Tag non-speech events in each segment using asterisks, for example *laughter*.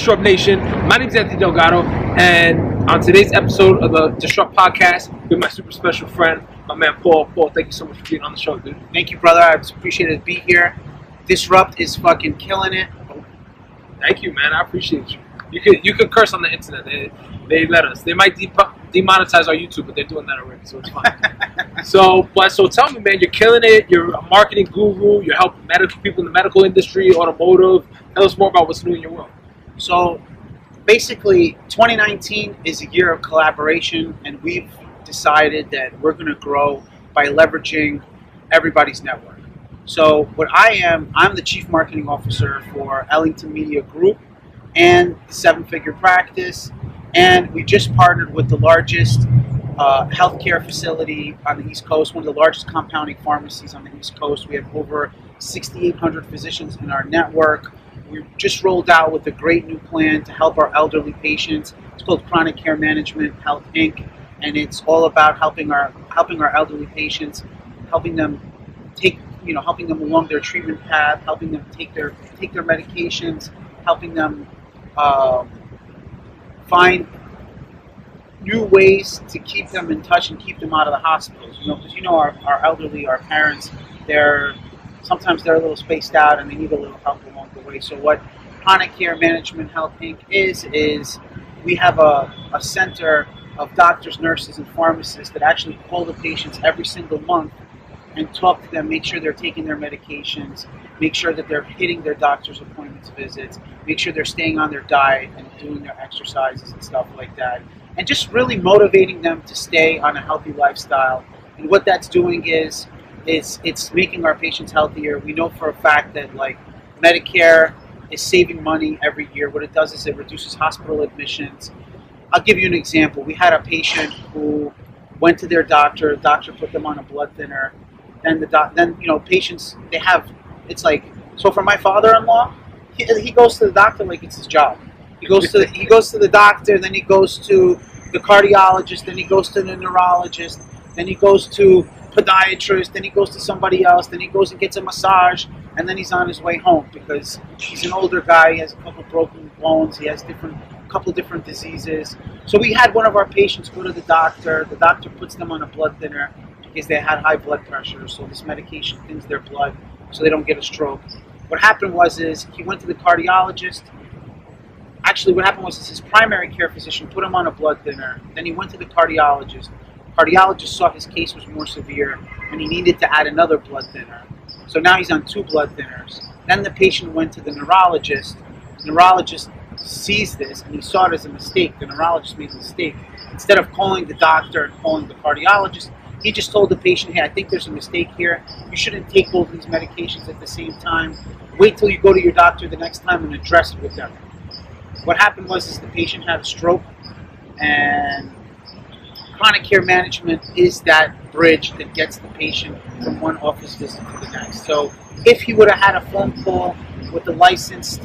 Disrupt Nation. My name is Anthony Delgado, and on today's episode of the Disrupt Podcast, with my super special friend, my man Paul. Paul, thank you so much for being on the show, dude. Thank you, brother. I appreciate it to be here. Disrupt is fucking killing it. Thank you, man. I appreciate you. You could you could curse on the internet. They they let us. They might de- demonetize our YouTube, but they're doing that already, so it's fine. *laughs* so, but so tell me, man, you're killing it. You're a marketing guru. You're helping medical people in the medical industry, automotive. Tell us more about what's new in your world. So, basically, 2019 is a year of collaboration, and we've decided that we're going to grow by leveraging everybody's network. So, what I am, I'm the chief marketing officer for Ellington Media Group and the Seven Figure Practice. And we just partnered with the largest uh, healthcare facility on the East Coast, one of the largest compounding pharmacies on the East Coast. We have over 6,800 physicians in our network. We just rolled out with a great new plan to help our elderly patients. It's called Chronic Care Management Health Inc. And it's all about helping our helping our elderly patients, helping them take you know helping them along their treatment path, helping them take their take their medications, helping them um, find new ways to keep them in touch and keep them out of the hospitals. You know, because you know our, our elderly, our parents, they're sometimes they're a little spaced out and they need a little help along the way. So what Chronic Care Management Health Inc. is is we have a, a center of doctors, nurses, and pharmacists that actually call the patients every single month and talk to them, make sure they're taking their medications, make sure that they're hitting their doctor's appointments, visits, make sure they're staying on their diet and doing their exercises and stuff like that. And just really motivating them to stay on a healthy lifestyle. And what that's doing is is it's making our patients healthier. We know for a fact that like Medicare is saving money every year. What it does is it reduces hospital admissions. I'll give you an example. We had a patient who went to their doctor. The doctor put them on a blood thinner. Then the doc, then you know patients they have it's like so for my father-in-law, he, he goes to the doctor like it's his job. He goes to he goes to the doctor, then he goes to the cardiologist, then he goes to the neurologist, then he goes to podiatrist, then he goes to somebody else, then he goes and gets a massage, and then he's on his way home because he's an older guy. He has a couple broken bones. He has different couple different diseases. So we had one of our patients go to the doctor. The doctor puts them on a blood thinner because they had high blood pressure. So this medication thins their blood so they don't get a stroke. What happened was is he went to the cardiologist. Actually, what happened was is his primary care physician put him on a blood thinner. Then he went to the cardiologist. Cardiologist saw his case was more severe and he needed to add another blood thinner. So now he's on two blood thinners. Then the patient went to the neurologist. The neurologist sees this and he saw it as a mistake. The neurologist made a mistake. Instead of calling the doctor and calling the cardiologist, he just told the patient, hey, I think there's a mistake here. You shouldn't take both these medications at the same time. Wait till you go to your doctor the next time and address it with them. What happened was is the patient had a stroke and chronic care management is that bridge that gets the patient from one office visit to the next. So if he would have had a phone call with a licensed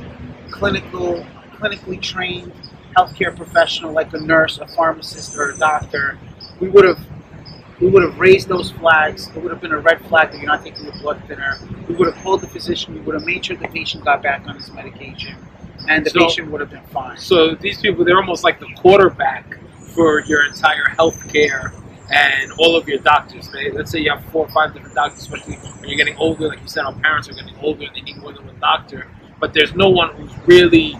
clinical clinically trained healthcare professional like a nurse, a pharmacist, or a doctor, we would have we would have raised those flags. It would have been a red flag that you're not taking the blood thinner. We would have called the physician. We would have made sure the patient got back on his medication, and the So- patient would have been fine. So these people, they're almost like the quarterback for your entire health care and all of your doctors. Let's say you have four or five different doctors, especially when you're getting older. Like you said, our parents are getting older and they need more than one doctor. But there's no one who's really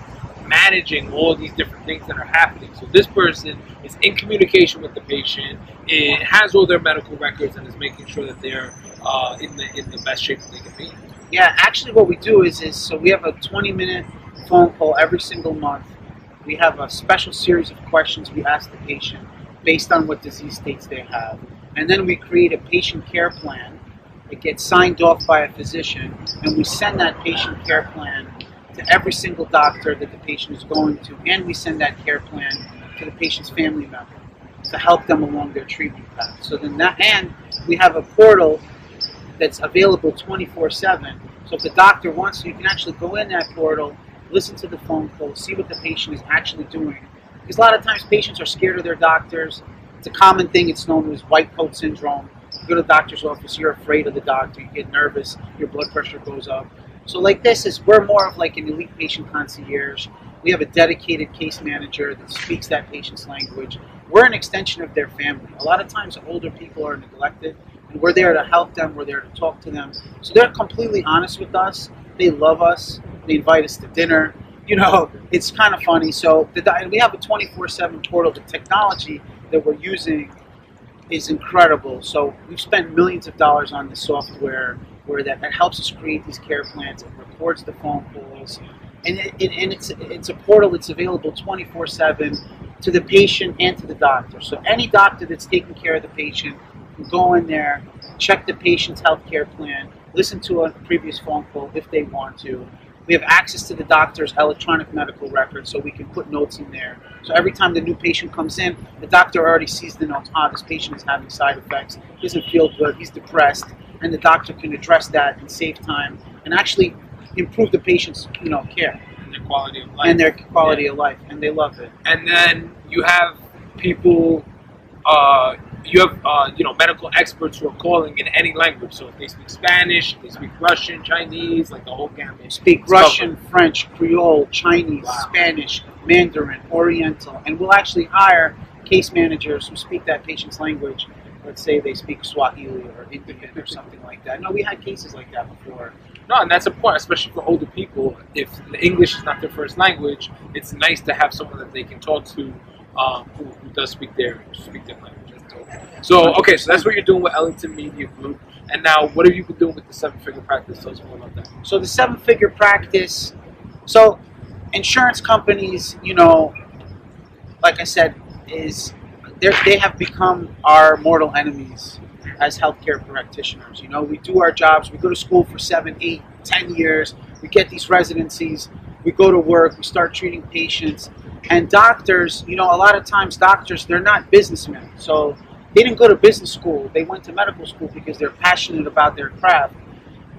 managing all these different things that are happening. So this person is in communication with the patient, it has all their medical records, and is making sure that they're uh, in the in the best shape that they can be. Yeah, actually, what we do is is so we have a 20 minute phone call every single month. We have a special series of questions we ask the patient based on what disease states they have, and then we create a patient care plan. It gets signed off by a physician, and we send that patient care plan to every single doctor that the patient is going to, and we send that care plan to the patient's family member to help them along their treatment path. So then that, and we have a portal that's available 24/7. So if the doctor wants to, you can actually go in that portal, listen to the phone call, see what the patient is actually doing. Because a lot of times patients are scared of their doctors. It's a common thing. It's known as white coat syndrome. You go to the doctor's office, you're afraid of the doctor, you get nervous, your blood pressure goes up. So like this is we're more of like an elite patient concierge. We have a dedicated case manager that speaks that patient's language. We're an extension of their family. A lot of times, older people are neglected, and we're there to help them. We're there to talk to them. So they're completely honest with us. They love us. They invite us to dinner. You know, *laughs* it's kind of funny. So the, we have a 24/7 portal. The technology that we're using is incredible. So we've spent millions of dollars on the software where that, that helps us create these care plans. It records the phone calls, and, it, it, and it's it's a portal that's available 24/7 to the patient and to the doctor. So any doctor that's taking care of the patient can go in there, check the patient's health care plan, listen to a previous phone call if they want to. We have access to the doctor's electronic medical record, so we can put notes in there. So every time the new patient comes in, the doctor already sees the notes. Ah, this patient is having side effects. He doesn't feel good. He's depressed, and the doctor can address that and save time and actually improve the patient's you know care and their quality of life. and their quality of life, and they love it. and then you have people uh, you have uh, you know medical experts who are calling in any language so if they speak spanish they speak russian chinese like the whole gamut Speak Russian, French, Creole, Chinese, Wow. Spanish, Mandarin, Oriental, and we'll actually hire case managers who speak that patient's language. Let's say they speak Swahili or Indian or something like that. No, we had cases like that before. no and that's important especially for older people if english is not their first language it's nice to have someone that they can talk to um, who, who does speak their speak their language so okay so that's what you're doing with ellington media group and now what have you been doing with the seven figure practice tell us more about that So the seven figure practice. So insurance companies, you know, like I said, is they they have become our mortal enemies as healthcare practitioners. You know, we do our jobs. We go to school for seven, eight, ten years. We get these residencies. We go to work. We start treating patients. And doctors, you know, a lot of times doctors, they're not businessmen. So they didn't go to business school. They went to medical school because they're passionate about their craft.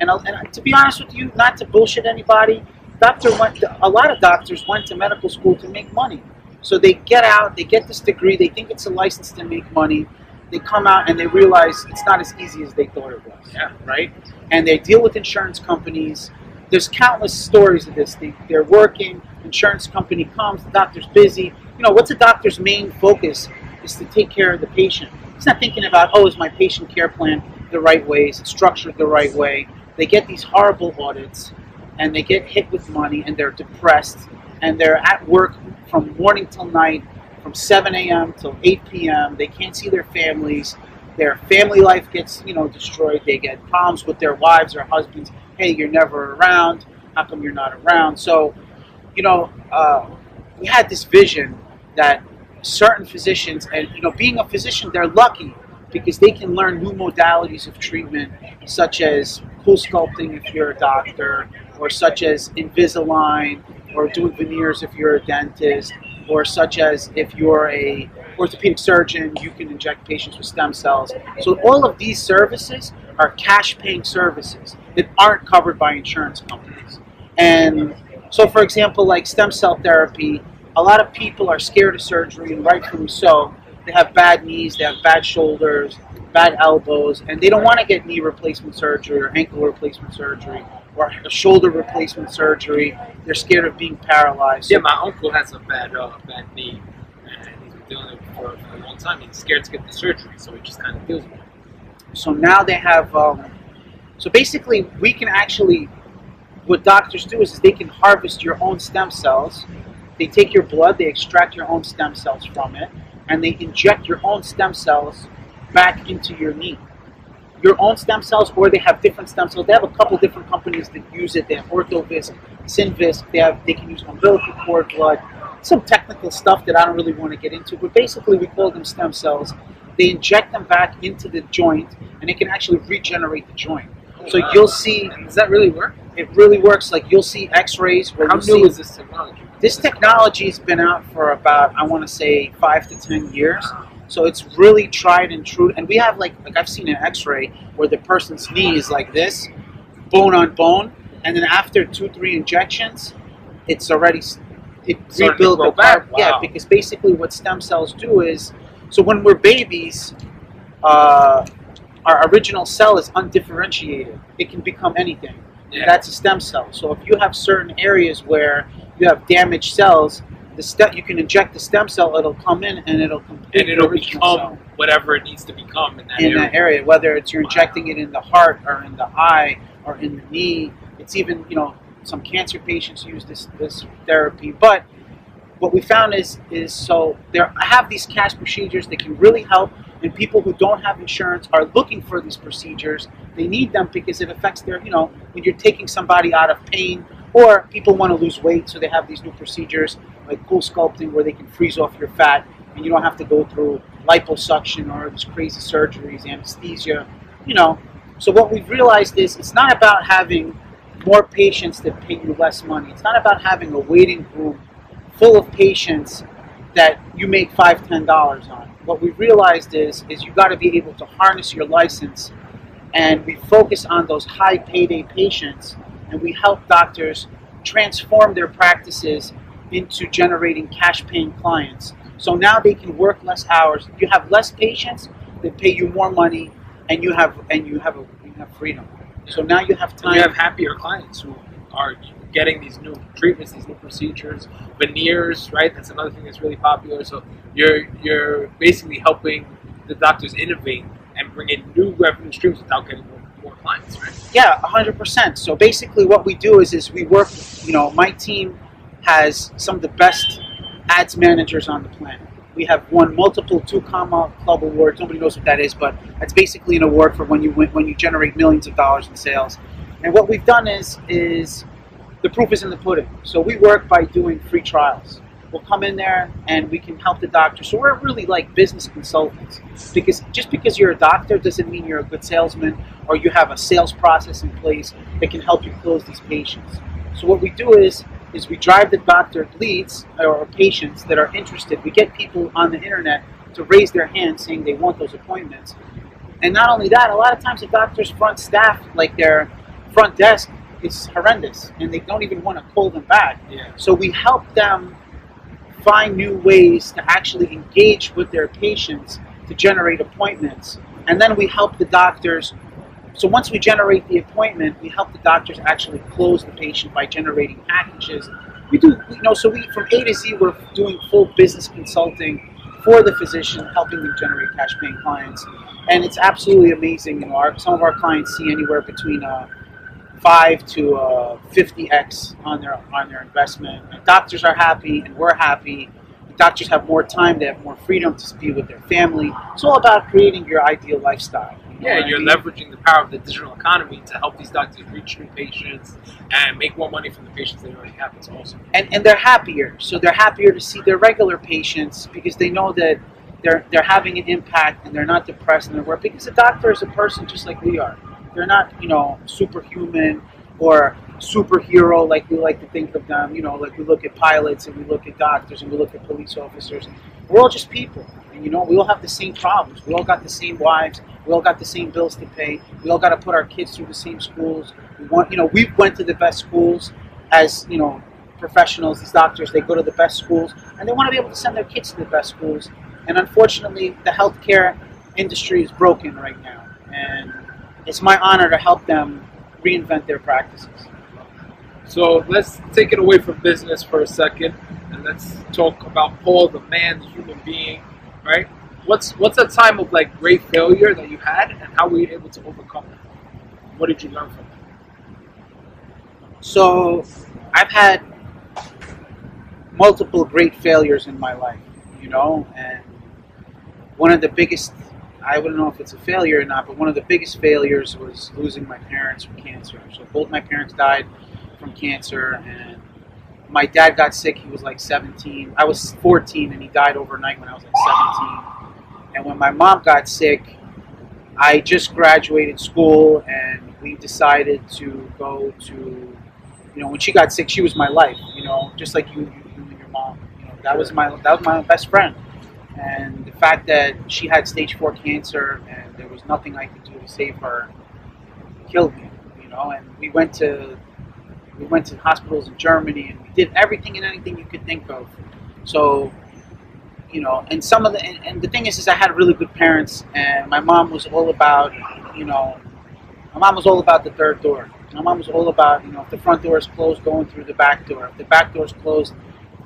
And, uh, and to be honest with you, not to bullshit anybody, doctor went. a lot of doctors went to medical school to make money. So they get out, they get this degree, they think it's a license to make money. They come out and they realize it's not as easy as they thought it was. Yeah. Right. And they deal with insurance companies. There's countless stories of this. They, they're working. Insurance company comes. The doctor's busy. You know what's a doctor's main focus is to take care of the patient. He's not thinking about oh, is my patient care plan the right way? Is it structured the right way? They get these horrible audits, and they get hit with money, and they're depressed, and they're at work from morning till night, from 7 a.m. till 8 p.m. They can't see their families. Their family life gets, you know, destroyed. They get problems with their wives or husbands. Hey, you're never around. How come you're not around? So, you know, uh, we had this vision that certain physicians, and you know, being a physician, they're lucky because they can learn new modalities of treatment, such as cool sculpting if you're a doctor, or such as Invisalign, or doing veneers if you're a dentist, or such as if you're a orthopedic surgeon, you can inject patients with stem cells. So all of these services are cash-paying services that aren't covered by insurance companies. And so, for example, like stem cell therapy, a lot of people are scared of surgery, and rightfully so. They have bad knees, they have bad shoulders, bad elbows, and they don't want to get knee replacement surgery or ankle replacement surgery or a shoulder replacement surgery. They're scared of being paralyzed. Yeah, my uncle has a bad uh, bad knee, and he's been dealing with it for, a long time. He's scared to get the surgery, so he just kind of deals with it. So now they have. Um, so basically, we can actually. What doctors do is, is they can harvest your own stem cells. They take your blood, they extract your own stem cells from it, and they inject your own stem cells back into your knee. Your own stem cells, or they have different stem cells. They have a couple different companies that use it. They have Orthovisc, Synvisc. They have they can use umbilical cord blood. Some technical stuff that I don't really want to get into, but basically we call them stem cells. They inject them back into the joint, and it can actually regenerate the joint. So you'll see does that really work? It really works. Like you'll see X-rays where How new see is this technology? this technology's been out for about I want to say five to ten years. So it's really tried and true. And we have like like I've seen an X-ray where the person's knee is like this, bone on bone, and then after two three injections, it's already it rebuilt the back? part. Yeah, because basically what stem cells do is so when we're babies. Uh, our original cell is undifferentiated. It can become anything. Yeah. That's a stem cell. So if you have certain areas where you have damaged cells, the stem you can inject the stem cell. It'll come in and it'll complete and it'll become cell whatever it needs to become in that in area. that area. Whether it's you're injecting it in the heart or in the eye or in the knee. It's even you know some cancer patients use this this therapy, but what we found is is so there I have these cash procedures that can really help and people who don't have insurance are looking for these procedures. They need them because it affects their you know when you're taking somebody out of pain or people want to lose weight so they have these new procedures like cool sculpting where they can freeze off your fat and you don't have to go through liposuction or these crazy surgeries anesthesia you know. So what we've realized is it's not about having more patients that pay you less money. It's not about having a waiting room full of patients that you make five, ten dollars on. What we realized is is you got to be able to harness your license, and we focus on those high payday patients, and we help doctors transform their practices into generating cash paying clients. So now they can work less hours. You have less patients they pay you more money, and you have and you have a, you have freedom. So now you have And time. you have happier clients who are getting these new treatments, these new procedures, veneers, right? That's another thing that's really popular. So you're you're basically helping the doctors innovate and bring in new revenue streams without getting more, more clients, right? Yeah, hundred percent. So basically, what we do is is we work. You know, my team has some of the best ads managers on the planet. We have won multiple two comma club awards. Nobody knows what that is, but it's basically an award for when you win, when you generate millions of dollars in sales. And what we've done is is the proof is in the pudding. So we work by doing free trials. We'll come in there and we can help the doctor. So we're really like business consultants because just because you're a doctor doesn't mean you're a good salesman or you have a sales process in place that can help you close these patients. So what we do is is we drive the doctor leads or patients that are interested. We get people on the internet to raise their hand saying they want those appointments. And not only that, a lot of times the doctor's front staff, like their front desk, is horrendous and they don't even want to call them back. Yeah. So we help them find new ways to actually engage with their patients to generate appointments. And then we help the doctors. So once we generate the appointment, we help the doctors actually close the patient by generating packages. We do, you know, so we from A to Z, we're doing full business consulting for the physician, helping them generate cash paying clients. And it's absolutely amazing. You know, our, some of our clients see anywhere between uh, five to uh, 50x on their on their investment. And doctors are happy, and we're happy. Doctors have more time; they have more freedom to be with their family. It's all about creating your ideal lifestyle. you Yeah, you're mean? leveraging the power of the digital economy to help these doctors reach new patients and make more money from the patients they already have. It's awesome. and and they're happier. So they're happier to see their regular patients because they know that they're they're having an impact and they're not depressed in their work. Because a doctor is a person just like we are. They're not you know superhuman or superhero like we like to think of them. You know, like we look at pilots and we look at doctors and we look at police officers. We're all just people, and you know we all have the same problems. We all got the same wives. We all got the same bills to pay. We all got to put our kids through the same schools. We want, you know, we went to the best schools as you know professionals, these doctors, they go to the best schools and they want to be able to send their kids to the best schools. And unfortunately, the healthcare industry is broken right now. And it's my honor to help them reinvent their practices. So let's take it away from business for a second and let's talk about Paul, the man, the human being, right? What's what's a time of like great failure that you had and how were you able to overcome it? What did you learn from it? So I've had multiple great failures in my life, you know, and one of the biggest I wouldn't know if it's a failure or not, but one of the biggest failures was losing my parents from cancer. So both my parents died from cancer and my dad got sick, he was like 17. I was 14 and he died overnight when I was like 17. And when my mom got sick, I just graduated school and we decided to go to you know, when she got sick, she was my life. You know, just like you, you, you and your mom. You know, that was my that was my best friend. And the fact that she had stage four cancer and there was nothing I could do to save her killed me. You know, and we went to we went to hospitals in Germany and we did everything and anything you could think of. So, you know, and some of the and, and the thing is, is I had really good parents, and my mom was all about, you know, my mom was all about the third door. My mom was all about, you know, if the front door is closed, going through the back door. If the back door is closed,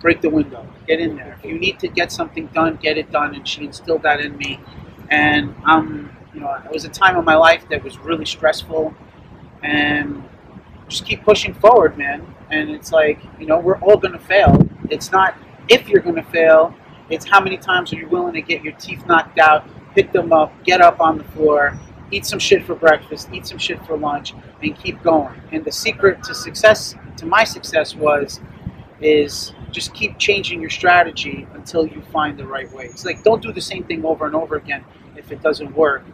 break the window, get in there. If you need to get something done, get it done. And she instilled that in me. And um, you know, it was a time of my life that was really stressful, and just keep pushing forward, man. And it's like, you know, we're all gonna fail. It's not if you're gonna fail. It's how many times are you willing to get your teeth knocked out, pick them up, get up on the floor, eat some shit for breakfast, eat some shit for lunch, and keep going. And the secret to success, to my success, was is just keep changing your strategy until you find the right way. It's like don't do the same thing over and over again if it doesn't work.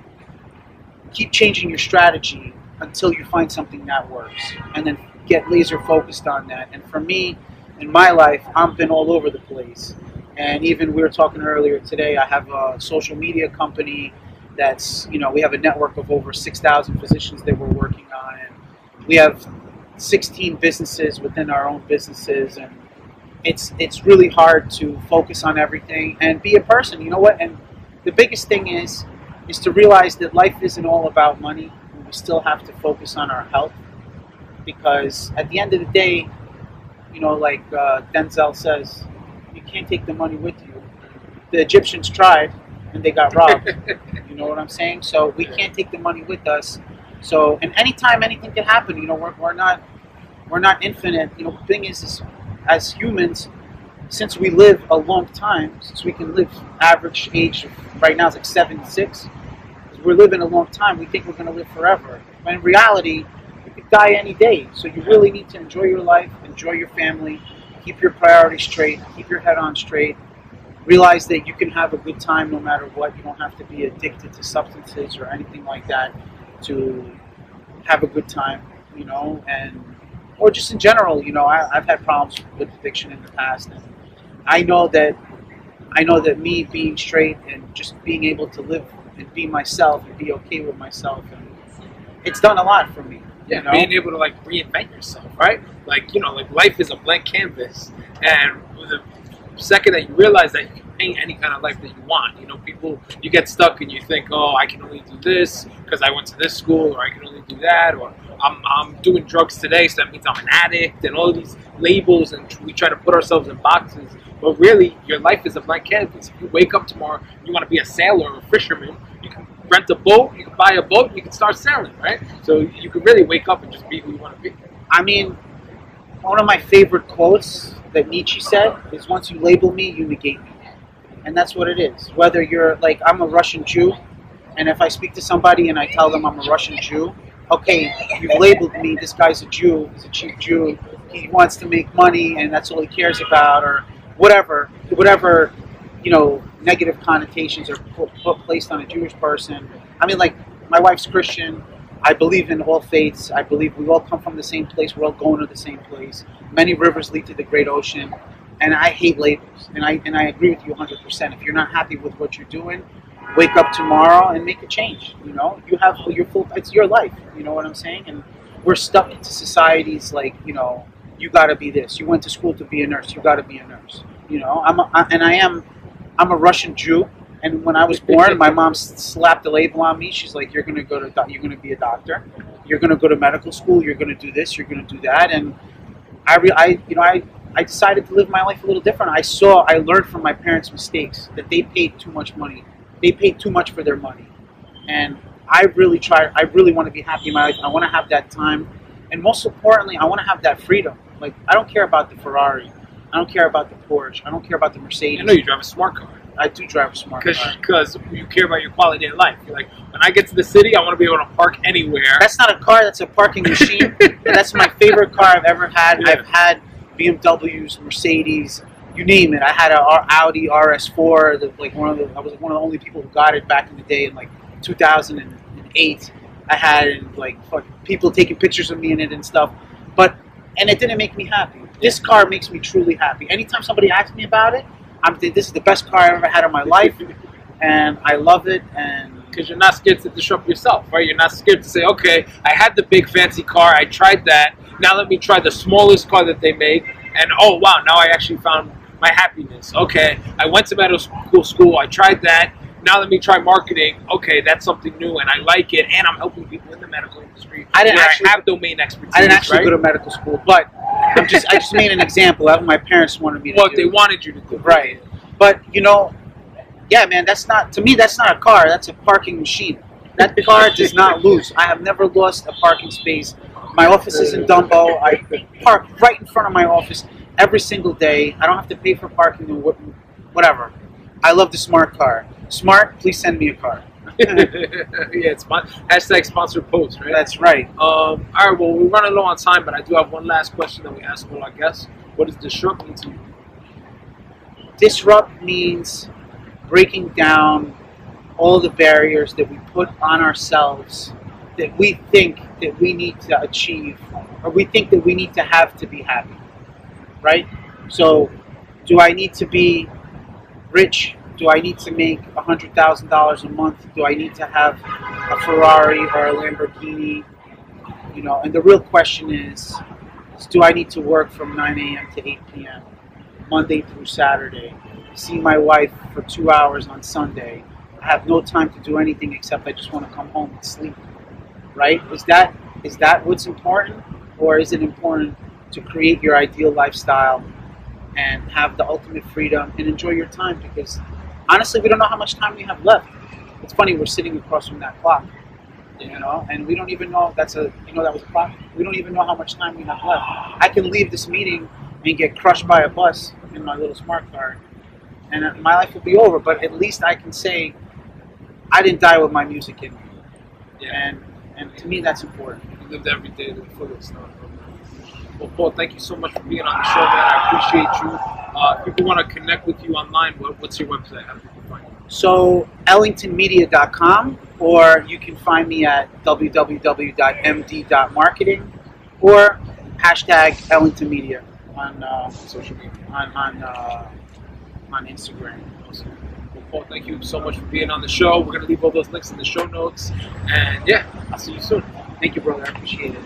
Keep changing your strategy until you find something that works, and then get laser focused on that. And for me, in my life, I've been all over the place. And even we were talking earlier today, I have a social media company that's, you know, we have a network of over 6,000 physicians that we're working on. And we have 16 businesses within our own businesses. And it's, it's really hard to focus on everything and be a person. You know what? And the biggest thing is, is to realize that life isn't all about money. We still have to focus on our health because at the end of the day, you know, like uh, Denzel says, you can't take the money with you. The Egyptians tried and they got robbed. *laughs* you know what I'm saying? So we can't take the money with us. So and anytime anything can happen, you know, we're, we're not we're not infinite. You know, the thing is, is as humans, since we live a long time, since we can live average age right now is like 76, we're living a long time. We think we're going to live forever. But in reality, you could die any day. So you really need to enjoy your life, enjoy your family, keep your priorities straight, keep your head on straight. Realize that you can have a good time no matter what. You don't have to be addicted to substances or anything like that to have a good time, you know, and or just in general, you know, I, I've had problems with addiction in the past, and I know that I know that me being straight and just being able to live and be myself and be okay with myself, and it's done a lot for me. Yeah, you know? being able to like reinvent yourself, right? Like you know, like life is a blank canvas, and the second that you realize that you can paint any kind of life that you want, you know, people you get stuck and you think, oh, I can only do this because I went to this school, or I can only do that, or I'm, I'm doing drugs today, so that means I'm an addict, and all these labels, and we try to put ourselves in boxes. But really, your life is a blank canvas. If you wake up tomorrow, you want to be a sailor or a fisherman, you can rent a boat, you can buy a boat, you can start sailing, right? So you can really wake up and just be who you want to be. I mean, one of my favorite quotes that Nietzsche said is once you label me, you negate me. And that's what it is. Whether you're like, I'm a Russian Jew, and if I speak to somebody and I tell them I'm a Russian Jew, okay, you've labeled me, this guy's a Jew, he's a cheap Jew, he wants to make money and that's all he cares about, or whatever, whatever, you know, negative connotations are put, put placed on a Jewish person. I mean, like, my wife's Christian. I believe in all faiths. I believe we all come from the same place. We're all going to the same place. Many rivers lead to the great ocean, and I hate labels. And I and I agree with you 100. percent If you're not happy with what you're doing, wake up tomorrow and make a change. You know, you have your full. It's your life. You know what I'm saying? And we're stuck into societies like you know, you got to be this. You went to school to be a nurse. You got to be a nurse. You know, I'm a, I, and I am. I'm a Russian Jew. And when I was born, my mom slapped a label on me. She's like, "You're gonna go to, you're gonna be a doctor. You're gonna go to medical school. You're gonna do this. You're gonna do that." And I, re- I, you know, I, I decided to live my life a little different. I saw, I learned from my parents' mistakes that they paid too much money. They pay too much for their money, and I really try. I really want to be happy in my life. I want to have that time, and most importantly, I want to have that freedom. Like I don't care about the Ferrari. I don't care about the Porsche. I don't care about the Mercedes. I know you drive a smart car I do drive a smart because car. because you care about your quality of life. You're like, when I get to the city, I want to be able to park anywhere. That's not a car. That's a parking machine. And *laughs* that's my favorite car I've ever had. Yeah. I've had BMWs, Mercedes, you name it. I had a R- Audi RS4. The, like one of the, I was one of the only people who got it back in the day in like 2008. I had like people taking pictures of me in it and stuff. But and it didn't make me happy. This car makes me truly happy. Anytime somebody asks me about it, I'm this is the best car I've ever had in my life, *laughs* and I love it. And because you're not scared to disrupt yourself, right? You're not scared to say, okay, I had the big fancy car, I tried that. Now let me try the smallest car that they make, and oh wow, now I actually found my happiness. Okay, I went to medical school, school I tried that. now let me try marketing. Okay, that's something new, and I like it, and I'm helping people in the medical industry. I didn't actually- I have domain expertise. I didn't actually right? go to medical school, but I'm just I just made an example of what my parents wanted me to what do. they wanted you to do. Right. But you know, yeah, man, that's not to me. That's not a car. That's a parking machine. That car does not lose. I have never lost a parking space. My office is in Dumbo. I park right in front of my office every single day. I don't have to pay for parking or whatever. I love the smart car. Smart, please send me a car. *laughs* yeah, it's my hashtag sponsored post, right? That's right. Um, all right, well, we're running low on time, but I do have one last question that we ask all our guests. What does disrupt mean to you? disrupt means breaking down all the barriers that we put on ourselves that we think that we need to achieve or we think that we need to have to be happy right so do i need to be rich do i need to make a $100000 a month do i need to have a ferrari or a lamborghini you know and the real question is, is do i need to work from 9 a.m to 8 p.m Monday through Saturday, see my wife for two hours on Sunday. I have no time to do anything except I just want to come home and sleep. Right? Is that is that what's important, or is it important to create your ideal lifestyle and have the ultimate freedom and enjoy your time? Because honestly, we don't know how much time we have left. It's funny we're sitting across from that clock, you know, and we don't even know that's a you know that was a clock. We don't even know how much time we have left. I can leave this meeting and get crushed by a bus in my little smart car, and uh, my life will be over. But at least I can say I didn't die with my music in me, Yeah, and and to me that's important. you lived every day to the fullest. uh, Well, Paul, thank you so much for being on the show, man. I appreciate you. Uh, if people want to connect with you online, what, what's your website? How do people find you? So ellingtonmedia.com, or you can find me at www.md.marketing, or hashtag ellingtonmedia on uh, Social media. on on, uh, on Instagram. Well, Paul, thank you so much for being on the show. We're going to leave all those links in the show notes. And yeah, I'll see you soon. Thank you, brother. I appreciate it.